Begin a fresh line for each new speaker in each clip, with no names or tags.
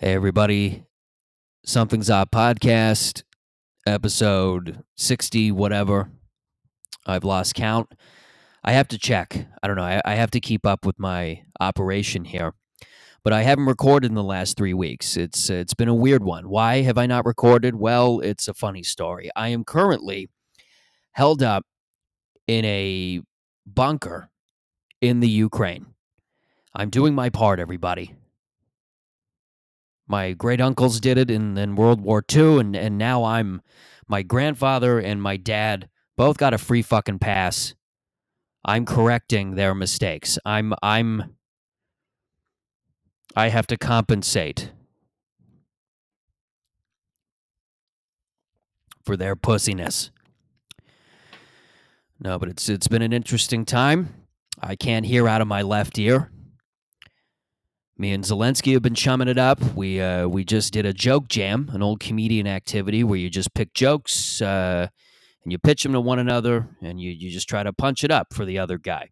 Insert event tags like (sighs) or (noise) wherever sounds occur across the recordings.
Hey, everybody. Something's Up podcast, episode 60, whatever. I've lost count. I have to check. I don't know. I, I have to keep up with my operation here. But I haven't recorded in the last three weeks. It's it's been a weird one. Why have I not recorded? Well, it's a funny story. I am currently held up in a bunker in the Ukraine. I'm doing my part, everybody. My great uncles did it in, in World War II, and, and now I'm my grandfather and my dad both got a free fucking pass. I'm correcting their mistakes. I'm I'm I have to compensate for their pussiness. No, but it's it's been an interesting time. I can't hear out of my left ear. Me and Zelensky have been chumming it up. We uh, we just did a joke jam, an old comedian activity where you just pick jokes uh, and you pitch them to one another, and you you just try to punch it up for the other guy.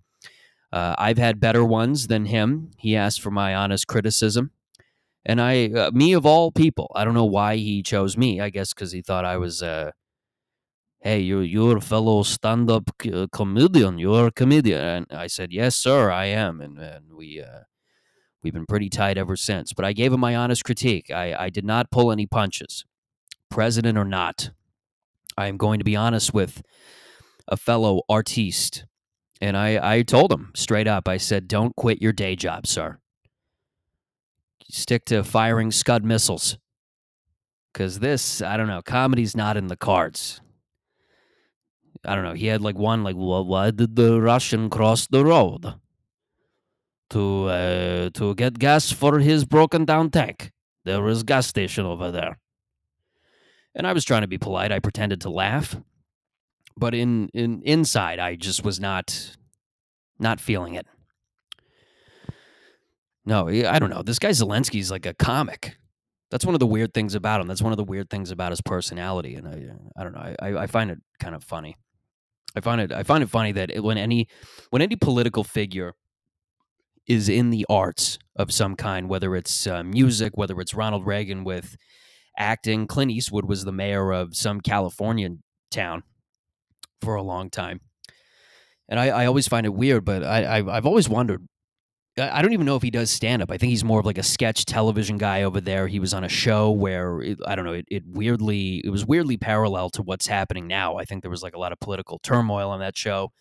Uh, I've had better ones than him. He asked for my honest criticism, and I, uh, me of all people, I don't know why he chose me. I guess because he thought I was, uh, hey, you're you're a fellow stand-up c- comedian. You're a comedian, and I said, yes, sir, I am, and and we. We've been pretty tight ever since. But I gave him my honest critique. I, I did not pull any punches, president or not. I am going to be honest with a fellow artiste. And I, I told him straight up, I said, don't quit your day job, sir. Stick to firing Scud missiles. Because this, I don't know, comedy's not in the cards. I don't know. He had like one, like, well, why did the Russian cross the road? To uh, to get gas for his broken down tank. There is gas station over there. And I was trying to be polite. I pretended to laugh, but in in inside, I just was not not feeling it. No, I don't know. This guy Zelensky's like a comic. That's one of the weird things about him. That's one of the weird things about his personality, and I I don't know. I I find it kind of funny. I find it I find it funny that when any when any political figure is in the arts of some kind, whether it's uh, music, whether it's Ronald Reagan with acting. Clint Eastwood was the mayor of some Californian town for a long time. And I, I always find it weird, but I, I, have always wondered. I don't even know if he does stand up. I think he's more of like a sketch television guy over there. He was on a show where it, I don't know. It, it weirdly, it was weirdly parallel to what's happening now. I think there was like a lot of political turmoil on that show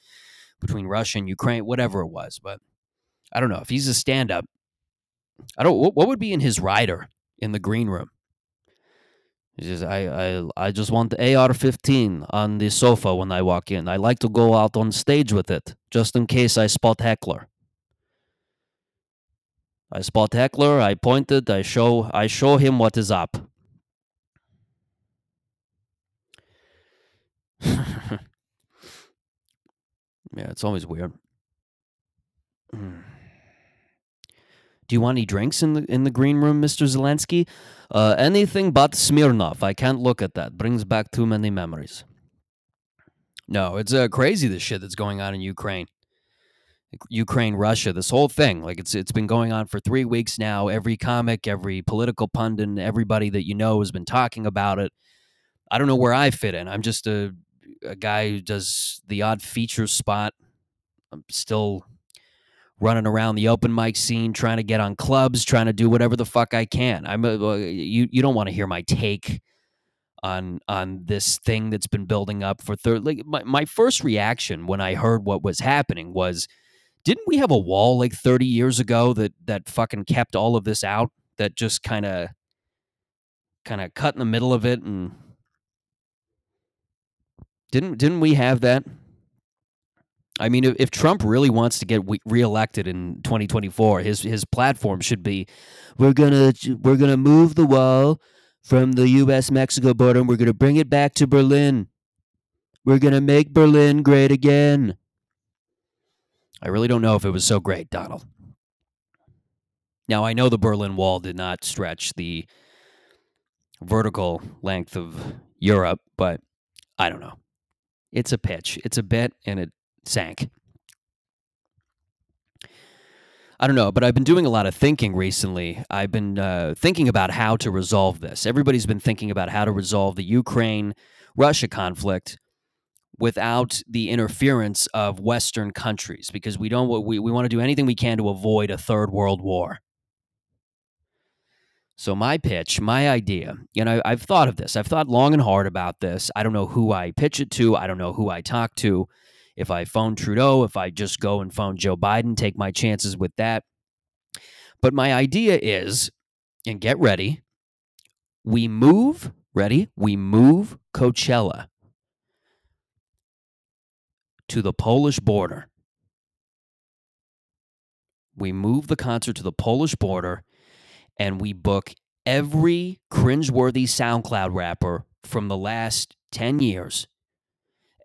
between Russia and Ukraine, whatever it was. But I don't know if he's a stand up. I don't. What, what would be in his rider in the green room? I, I, I just want the AR-15 on the sofa when I walk in. I like to go out on stage with it, just in case I spot heckler. I spot heckler. I point it. I show. I show him what is up. (laughs) yeah, it's always weird. Hmm. Do you want any drinks in the in the green room, Mr. Zelensky? Uh, anything but Smirnoff. I can't look at that. Brings back too many memories. No, it's uh, crazy the shit that's going on in Ukraine. Ukraine, Russia, this whole thing. Like it's it's been going on for three weeks now. Every comic, every political pundit, everybody that you know has been talking about it. I don't know where I fit in. I'm just a a guy who does the odd feature spot. I'm still running around the open mic scene, trying to get on clubs, trying to do whatever the fuck I can. I'm a, you. You don't want to hear my take on on this thing that's been building up for third. Like my my first reaction when I heard what was happening was, didn't we have a wall like 30 years ago that that fucking kept all of this out? That just kind of kind of cut in the middle of it and didn't didn't we have that? I mean, if, if Trump really wants to get reelected in 2024, his his platform should be, we're gonna we're gonna move the wall from the U.S. Mexico border, and we're gonna bring it back to Berlin. We're gonna make Berlin great again. I really don't know if it was so great, Donald. Now I know the Berlin Wall did not stretch the vertical length of Europe, but I don't know. It's a pitch. It's a bit, and it sank. I don't know, but I've been doing a lot of thinking recently. I've been uh, thinking about how to resolve this. Everybody's been thinking about how to resolve the Ukraine Russia conflict without the interference of Western countries because we don't we, we want to do anything we can to avoid a third world war. So my pitch, my idea, you know, I've thought of this. I've thought long and hard about this. I don't know who I pitch it to. I don't know who I talk to. If I phone Trudeau, if I just go and phone Joe Biden, take my chances with that. But my idea is, and get ready, we move, ready? We move Coachella to the Polish border. We move the concert to the Polish border and we book every cringeworthy SoundCloud rapper from the last 10 years.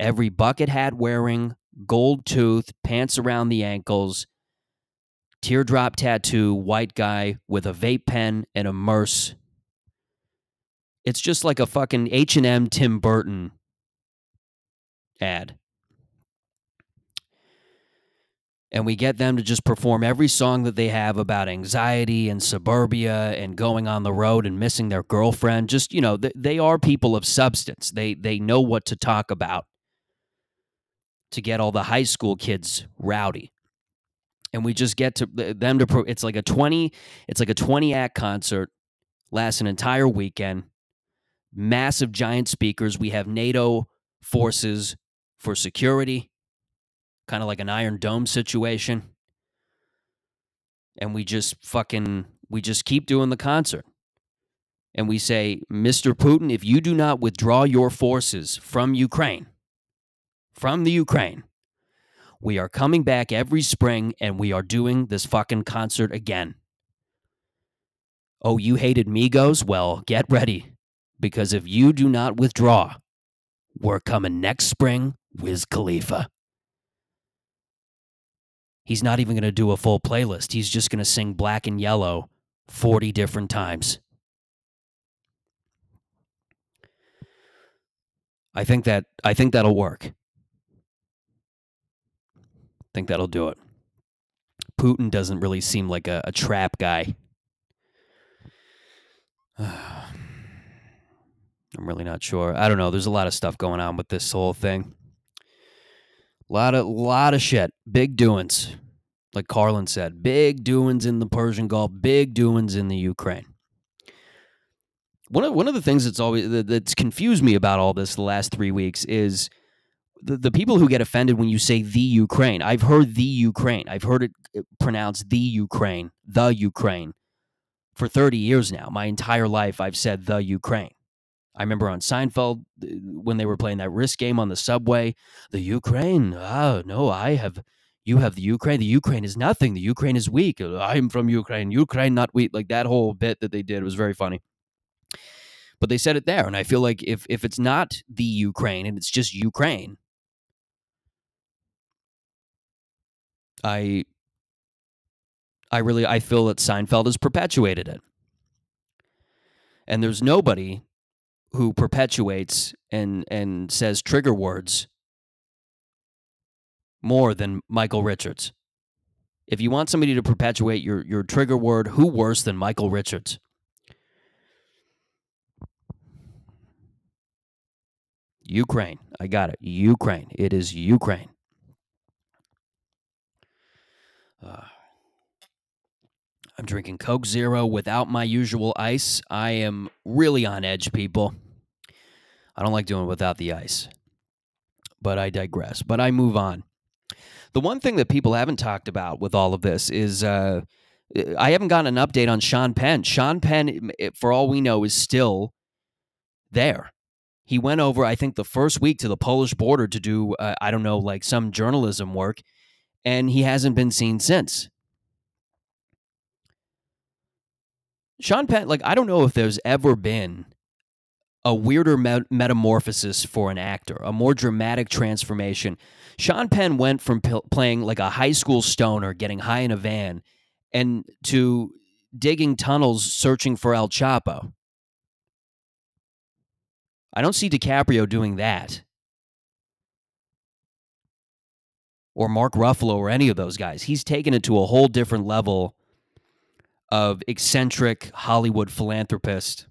Every bucket hat wearing, gold tooth, pants around the ankles, teardrop tattoo, white guy with a vape pen and a merce. It's just like a fucking H&M Tim Burton ad. And we get them to just perform every song that they have about anxiety and suburbia and going on the road and missing their girlfriend. Just you know they are people of substance. They they know what to talk about to get all the high school kids rowdy and we just get to them to it's like a 20 it's like a 20 act concert lasts an entire weekend massive giant speakers we have nato forces for security kind of like an Iron Dome situation. And we just fucking, we just keep doing the concert. And we say, Mr. Putin, if you do not withdraw your forces from Ukraine, from the Ukraine, we are coming back every spring and we are doing this fucking concert again. Oh, you hated Migos? Well, get ready. Because if you do not withdraw, we're coming next spring, Wiz Khalifa. He's not even going to do a full playlist. He's just going to sing Black and Yellow 40 different times. I think that I think that'll work. Think that'll do it. Putin doesn't really seem like a, a trap guy. (sighs) I'm really not sure. I don't know. There's a lot of stuff going on with this whole thing. A lot of lot of shit. Big doings. Like Carlin said, big doings in the Persian Gulf, big doings in the Ukraine. One of one of the things that's always that's confused me about all this the last three weeks is the, the people who get offended when you say the Ukraine. I've heard the Ukraine. I've heard it pronounced the Ukraine, the Ukraine for 30 years now. My entire life I've said the Ukraine. I remember on Seinfeld uh, when they were playing that risk game on the subway, the Ukraine. Oh, no, I have you have the Ukraine. The Ukraine is nothing. The Ukraine is weak. I'm from Ukraine. Ukraine not weak. Like that whole bit that they did was very funny. But they said it there, and I feel like if if it's not the Ukraine and it's just Ukraine, I I really I feel that Seinfeld has perpetuated it. And there's nobody who perpetuates and and says trigger words more than Michael Richards. If you want somebody to perpetuate your your trigger word, who worse than Michael Richards? Ukraine. I got it. Ukraine. It is Ukraine. Uh, I'm drinking Coke Zero without my usual ice. I am really on edge, people. I don't like doing it without the ice. But I digress. But I move on. The one thing that people haven't talked about with all of this is uh, I haven't gotten an update on Sean Penn. Sean Penn, for all we know, is still there. He went over, I think, the first week to the Polish border to do, uh, I don't know, like some journalism work, and he hasn't been seen since. Sean Penn, like, I don't know if there's ever been a weirder metamorphosis for an actor, a more dramatic transformation. Sean Penn went from p- playing like a high school stoner, getting high in a van, and to digging tunnels searching for El Chapo. I don't see DiCaprio doing that. Or Mark Ruffalo or any of those guys. He's taken it to a whole different level of eccentric Hollywood philanthropist.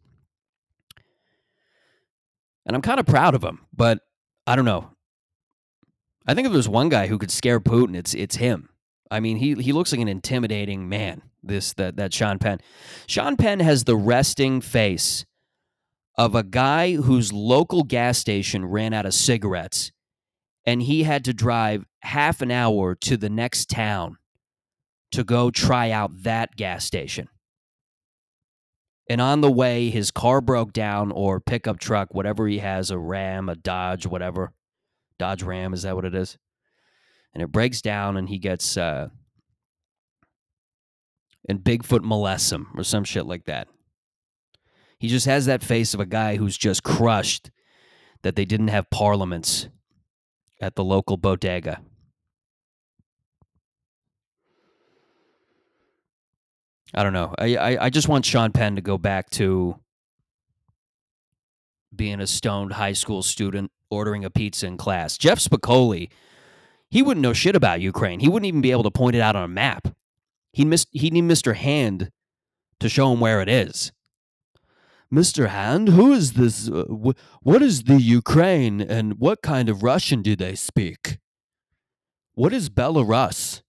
And I'm kind of proud of him, but I don't know. I think if there's one guy who could scare Putin, it's it's him. I mean, he he looks like an intimidating man. This that that Sean Penn. Sean Penn has the resting face of a guy whose local gas station ran out of cigarettes and he had to drive half an hour to the next town to go try out that gas station. And on the way, his car broke down or pickup truck, whatever he has, a Ram, a Dodge, whatever. Dodge Ram, is that what it is? And it breaks down and he gets, uh, and Bigfoot molests him or some shit like that. He just has that face of a guy who's just crushed that they didn't have parliaments at the local bodega. I don't know. I, I, I just want Sean Penn to go back to being a stoned high school student ordering a pizza in class. Jeff Spicoli, he wouldn't know shit about Ukraine. He wouldn't even be able to point it out on a map. He missed he need Mr. Hand to show him where it is. Mr. Hand, who is this? Uh, wh- what is the Ukraine and what kind of Russian do they speak? What is Belarus?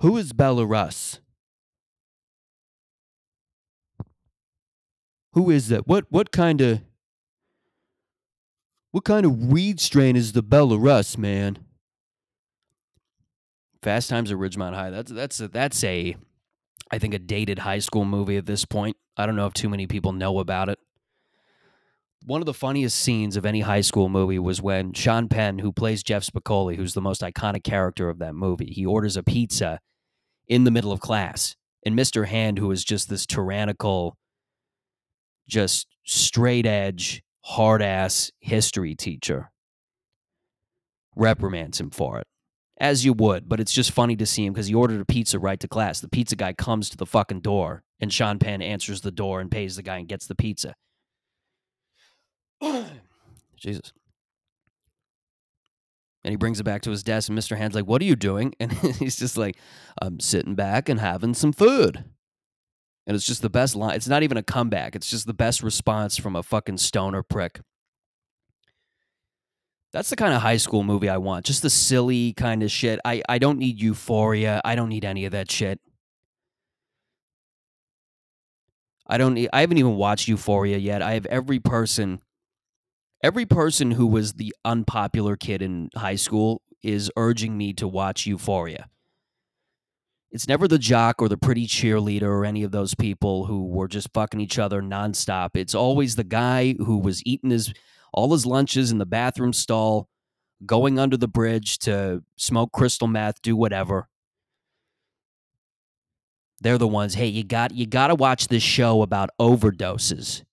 Who is Belarus? Who is that? What what kind of what kind of weed strain is the Belarus, man? Fast Times at Ridgemont High. That's that's a, that's a I think a dated high school movie at this point. I don't know if too many people know about it. One of the funniest scenes of any high school movie was when Sean Penn, who plays Jeff Spicoli, who's the most iconic character of that movie, he orders a pizza in the middle of class. And Mr. Hand, who is just this tyrannical, just straight edge, hard ass history teacher, reprimands him for it as you would, but it's just funny to see him because he ordered a pizza right to class. The pizza guy comes to the fucking door, and Sean Penn answers the door and pays the guy and gets the pizza. (clears throat) Jesus. And he brings it back to his desk, and Mr. Hand's like, What are you doing? (laughs) And he's just like, I'm sitting back and having some food. And it's just the best line. It's not even a comeback, it's just the best response from a fucking stoner prick. That's the kind of high school movie I want. Just the silly kind of shit. I, I don't need euphoria. I don't need any of that shit. I don't need, I haven't even watched Euphoria yet. I have every person every person who was the unpopular kid in high school is urging me to watch Euphoria. It's never the jock or the pretty cheerleader or any of those people who were just fucking each other nonstop. It's always the guy who was eating his all his lunches in the bathroom stall, going under the bridge to smoke crystal meth, do whatever. They're the ones, hey, you got you got to watch this show about overdoses.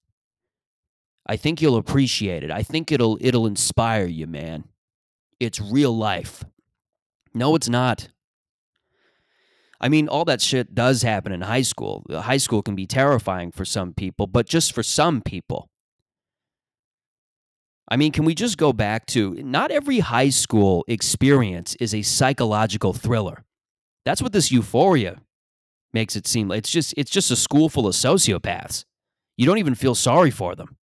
I think you'll appreciate it. I think it'll it'll inspire you, man. It's real life. No, it's not. I mean, all that shit does happen in high school. Uh, high school can be terrifying for some people, but just for some people. I mean, can we just go back to not every high school experience is a psychological thriller. That's what this euphoria makes it seem like. It's just it's just a school full of sociopaths. You don't even feel sorry for them.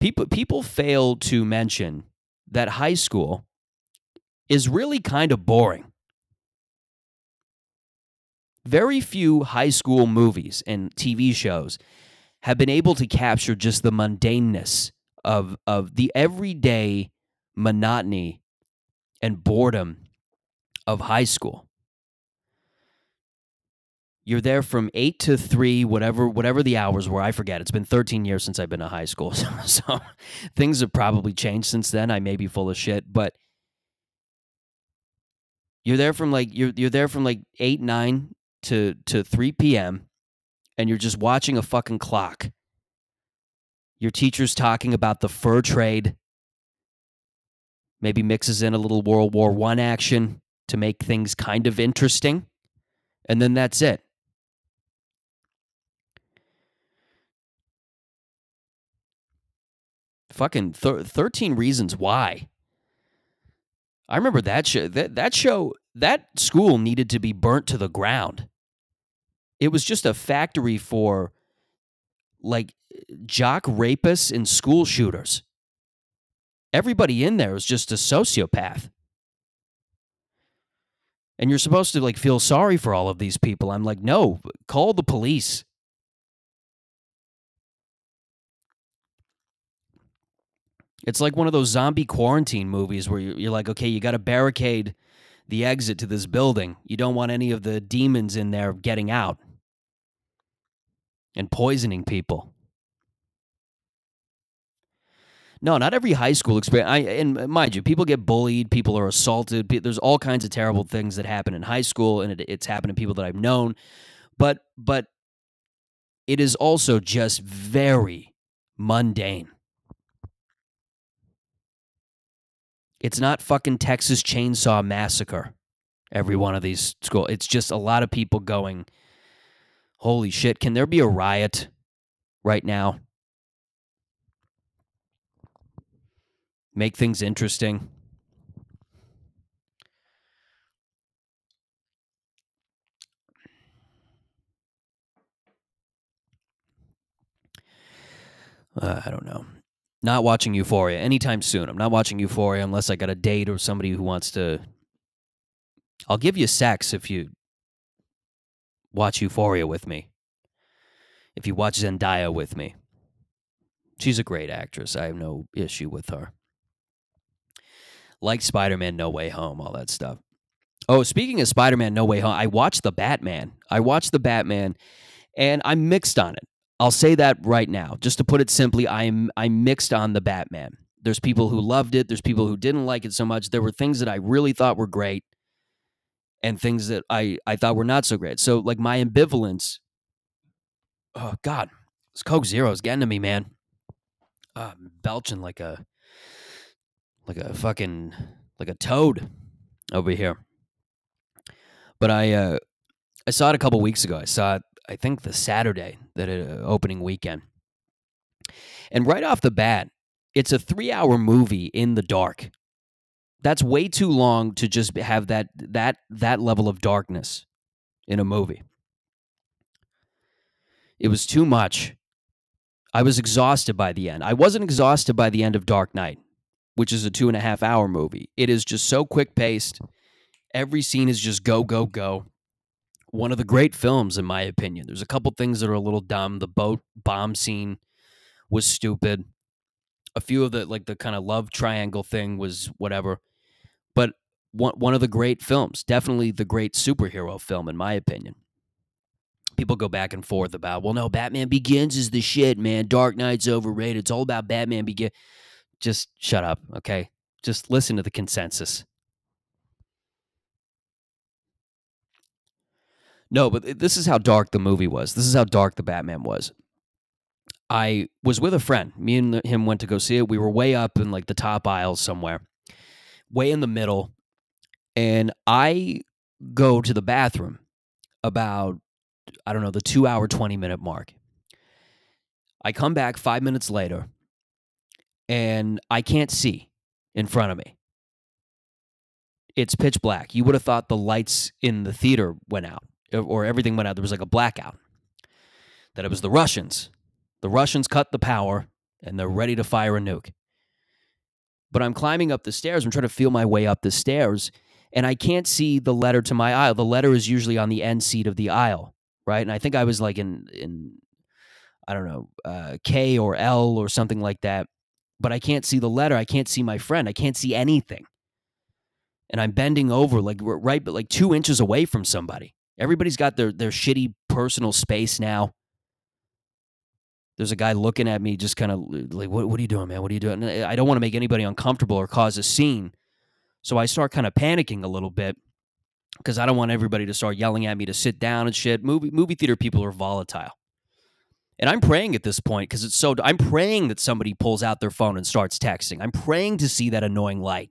People people fail to mention that high school is really kind of boring. Very few high school movies and TV shows have been able to capture just the mundaneness of of the everyday monotony and boredom of high school. You're there from eight to three, whatever whatever the hours were. I forget. It's been 13 years since I've been to high school, so, (laughs) so things have probably changed since then. I may be full of shit, but you're there from like you're you're there from like eight nine to to three p.m and you're just watching a fucking clock. Your teacher's talking about the fur trade. Maybe mixes in a little World War One action to make things kind of interesting. And then that's it. Fucking thir- 13 reasons why. I remember that show. That that show. That school needed to be burnt to the ground. It was just a factory for like jock rapists and school shooters. Everybody in there was just a sociopath. And you're supposed to like feel sorry for all of these people. I'm like, no, call the police. It's like one of those zombie quarantine movies where you're like, okay, you got to barricade the exit to this building. You don't want any of the demons in there getting out and poisoning people. No, not every high school experience. I, and mind you, people get bullied, people are assaulted. There's all kinds of terrible things that happen in high school, and it, it's happened to people that I've known. But but it is also just very mundane. It's not fucking Texas Chainsaw Massacre. Every one of these school. It's just a lot of people going. Holy shit! Can there be a riot right now? make things interesting. Uh, I don't know. Not watching Euphoria anytime soon. I'm not watching Euphoria unless I got a date or somebody who wants to. I'll give you sex if you watch Euphoria with me. If you watch Zendaya with me. She's a great actress. I have no issue with her like Spider Man No Way Home, all that stuff. Oh, speaking of Spider Man No Way Home, I watched the Batman. I watched the Batman, and I'm mixed on it. I'll say that right now, just to put it simply. I'm I'm mixed on the Batman. There's people who loved it. There's people who didn't like it so much. There were things that I really thought were great, and things that I I thought were not so great. So like my ambivalence. Oh God, this Coke Zero is getting to me, man. Uh, belching like a like a fucking like a toad over here. But I uh, I saw it a couple weeks ago. I saw it I think the Saturday that uh, opening weekend. And right off the bat, it's a 3-hour movie in the dark. That's way too long to just have that that that level of darkness in a movie. It was too much. I was exhausted by the end. I wasn't exhausted by the end of Dark Knight which is a two and a half hour movie. It is just so quick paced. Every scene is just go, go, go. One of the great films, in my opinion. There's a couple things that are a little dumb. The boat bomb scene was stupid. A few of the like the kind of love triangle thing was whatever. But one one of the great films, definitely the great superhero film, in my opinion. People go back and forth about, well, no, Batman Begins is the shit, man. Dark Knight's overrated. It's all about Batman Begins just shut up, okay? Just listen to the consensus. No, but this is how dark the movie was. This is how dark the Batman was. I was with a friend. Me and him went to go see it. We were way up in like the top aisle somewhere, way in the middle. And I go to the bathroom about, I don't know, the two hour, 20 minute mark. I come back five minutes later and I can't see in front of me. It's pitch black. You would have thought the lights in the theater went out or everything went out. There was like a blackout. That it was the Russians. The Russians cut the power and they're ready to fire a nuke. But I'm climbing up the stairs. I'm trying to feel my way up the stairs and I can't see the letter to my aisle. The letter is usually on the end seat of the aisle, right? And I think I was like in in I don't know uh, K or L or something like that but I can't see the letter. I can't see my friend. I can't see anything. And I'm bending over like right, but like two inches away from somebody. Everybody's got their their shitty personal space now. There's a guy looking at me, just kind of like, what, what are you doing, man? What are you doing? I don't want to make anybody uncomfortable or cause a scene. So I start kind of panicking a little bit because I don't want everybody to start yelling at me to sit down and shit. Movie movie theater people are volatile. And I'm praying at this point because it's so. I'm praying that somebody pulls out their phone and starts texting. I'm praying to see that annoying light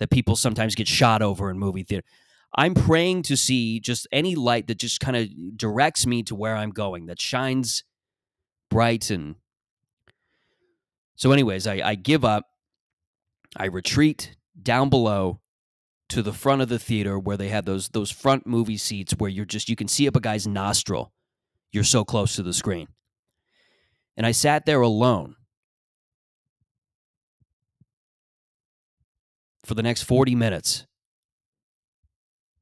that people sometimes get shot over in movie theater. I'm praying to see just any light that just kind of directs me to where I'm going, that shines bright and. So, anyways, I, I give up. I retreat down below to the front of the theater where they had those those front movie seats where you're just you can see up a guy's nostril. You're so close to the screen. And I sat there alone for the next 40 minutes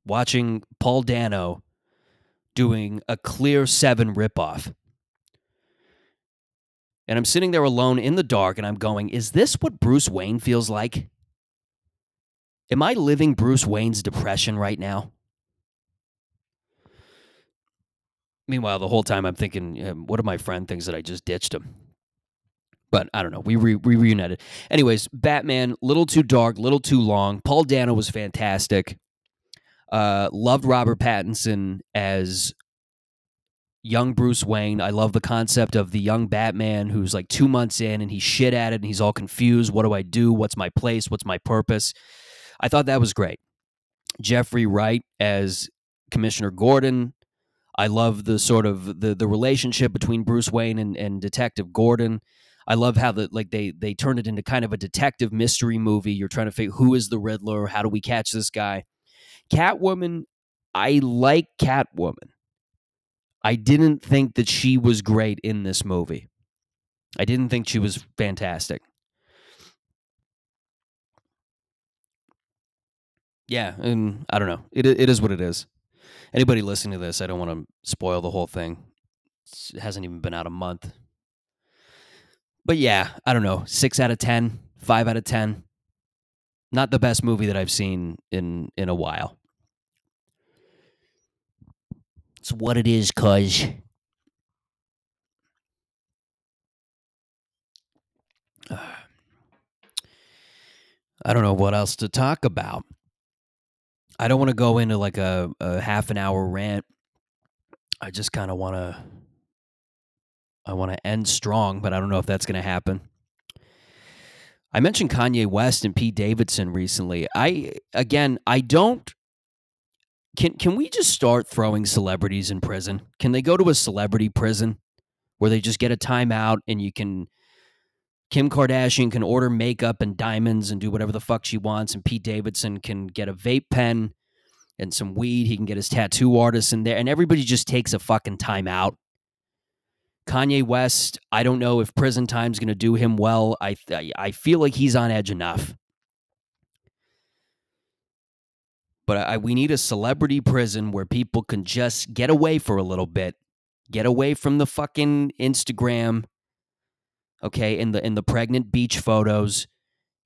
watching Paul Dano doing a clear 7 ripoff. And I'm sitting there alone in the dark and I'm going, is this what Bruce Wayne feels like? Am I living Bruce Wayne's depression right now? Meanwhile, the whole time I'm thinking, what if my friend thinks that I just ditched him? But I don't know. We, re- we reunited. Anyways, Batman, little too dark, little too long. Paul Dano was fantastic. Uh, loved Robert Pattinson as young Bruce Wayne. I love the concept of the young Batman who's like two months in and he's shit at it and he's all confused. What do I do? What's my place? What's my purpose? I thought that was great. Jeffrey Wright as Commissioner Gordon. I love the sort of the the relationship between Bruce Wayne and, and Detective Gordon. I love how the like they they turned it into kind of a detective mystery movie. You're trying to figure who is the Riddler, how do we catch this guy? Catwoman, I like Catwoman. I didn't think that she was great in this movie. I didn't think she was fantastic. Yeah, and I don't know. It it is what it is. Anybody listening to this, I don't want to spoil the whole thing. It hasn't even been out a month. But yeah, I don't know. 6 out of 10, 5 out of 10. Not the best movie that I've seen in in a while. It's what it is, cuz. (sighs) I don't know what else to talk about. I don't want to go into like a, a half an hour rant. I just kind of want to I want to end strong, but I don't know if that's going to happen. I mentioned Kanye West and Pete Davidson recently. I again, I don't can can we just start throwing celebrities in prison? Can they go to a celebrity prison where they just get a timeout and you can Kim Kardashian can order makeup and diamonds and do whatever the fuck she wants, and Pete Davidson can get a vape pen and some weed. He can get his tattoo artist in there, and everybody just takes a fucking timeout. Kanye West, I don't know if prison time's going to do him well. I I feel like he's on edge enough. But I, we need a celebrity prison where people can just get away for a little bit, get away from the fucking Instagram okay, in the in the pregnant beach photos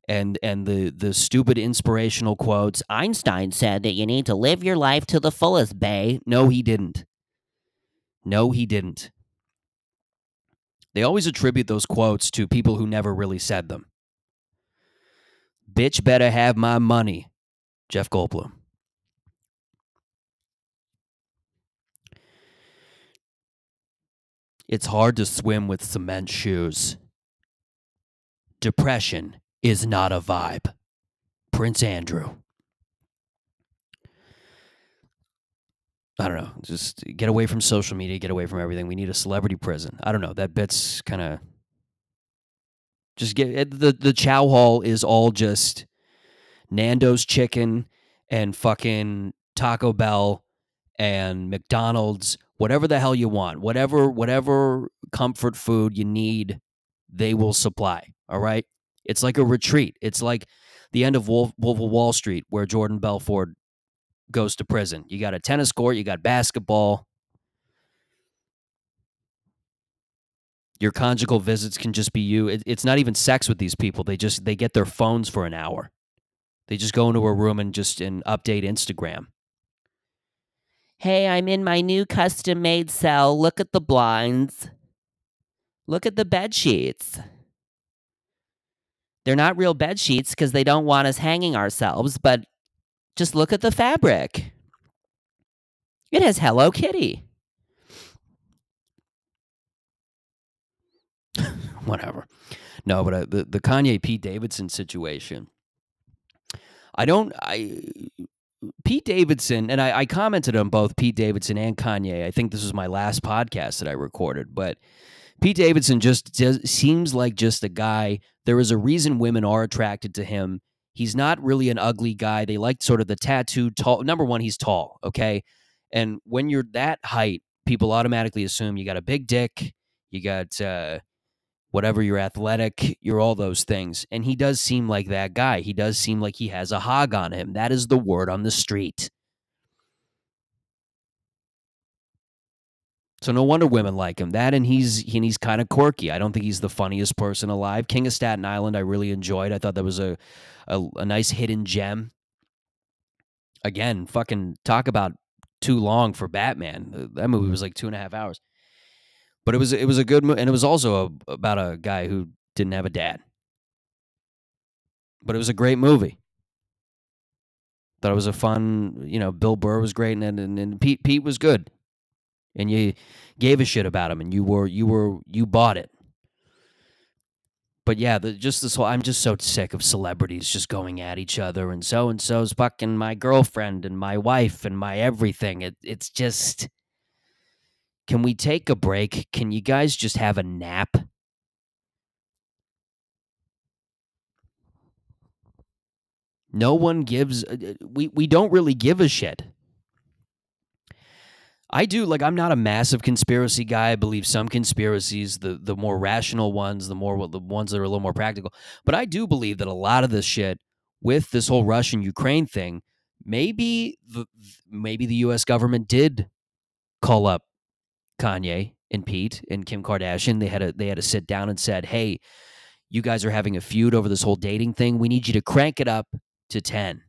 and and the the stupid inspirational quotes. Einstein said that you need to live your life to the fullest, bay. No, he didn't. No, he didn't. They always attribute those quotes to people who never really said them. Bitch better have my money. Jeff Goldblum. It's hard to swim with cement shoes. Depression is not a vibe. Prince Andrew. I don't know. Just get away from social media, get away from everything. We need a celebrity prison. I don't know. That bit's kind of just get eh, the the chow hall is all just Nando's chicken and fucking Taco Bell and McDonald's, whatever the hell you want. Whatever whatever comfort food you need, they will supply. All right. It's like a retreat. It's like the end of Wolf, Wolf of Wall Street, where Jordan Belfort goes to prison. You got a tennis court, you got basketball. Your conjugal visits can just be you. It, it's not even sex with these people. They just they get their phones for an hour. They just go into a room and just and update Instagram. Hey, I'm in my new custom made cell. Look at the blinds. Look at the bed sheets. They're not real bed sheets because they don't want us hanging ourselves, but just look at the fabric. It has Hello Kitty. (laughs) Whatever. No, but uh, the the Kanye Pete Davidson situation. I don't. I Pete Davidson and I, I commented on both Pete Davidson and Kanye. I think this was my last podcast that I recorded, but Pete Davidson just does, seems like just a guy. There is a reason women are attracted to him. He's not really an ugly guy. They like sort of the tattooed tall. Number one, he's tall. Okay. And when you're that height, people automatically assume you got a big dick, you got uh, whatever, you're athletic, you're all those things. And he does seem like that guy. He does seem like he has a hog on him. That is the word on the street. So no wonder women like him. That and he's and he's kind of quirky. I don't think he's the funniest person alive. King of Staten Island, I really enjoyed. I thought that was a a, a nice hidden gem. Again, fucking talk about too long for Batman. That movie was like two and a half hours, but it was it was a good movie, and it was also a, about a guy who didn't have a dad. But it was a great movie. Thought it was a fun, you know. Bill Burr was great, and and, and Pete Pete was good and you gave a shit about him and you were you were you bought it but yeah the, just this whole i'm just so sick of celebrities just going at each other and so and so's fucking my girlfriend and my wife and my everything it, it's just can we take a break can you guys just have a nap no one gives uh, uh, we we don't really give a shit I do like I'm not a massive conspiracy guy. I believe some conspiracies, the the more rational ones, the more the ones that are a little more practical. But I do believe that a lot of this shit with this whole Russian Ukraine thing, maybe the maybe the US government did call up Kanye and Pete and Kim Kardashian. They had a they had to sit down and said, "Hey, you guys are having a feud over this whole dating thing. We need you to crank it up to 10.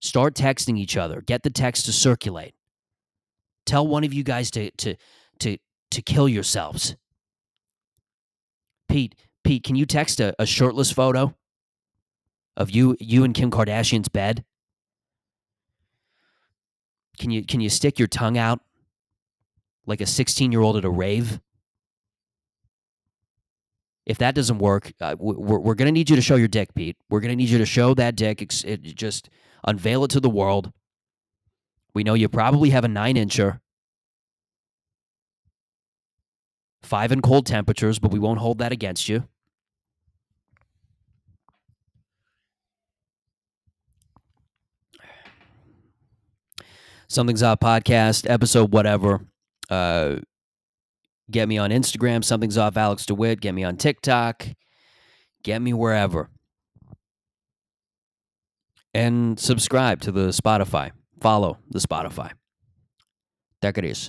Start texting each other. Get the text to circulate." Tell one of you guys to to to to kill yourselves. Pete, Pete, can you text a, a shirtless photo of you you and Kim Kardashian's bed? Can you can you stick your tongue out like a 16-year-old at a rave? If that doesn't work, uh, we're, we're going to need you to show your dick, Pete. We're going to need you to show that dick. It, just unveil it to the world. We know you probably have a nine incher, five in cold temperatures, but we won't hold that against you. Something's Off podcast, episode whatever. Uh, get me on Instagram, Something's Off Alex DeWitt. Get me on TikTok. Get me wherever. And subscribe to the Spotify follow the Spotify. There it is.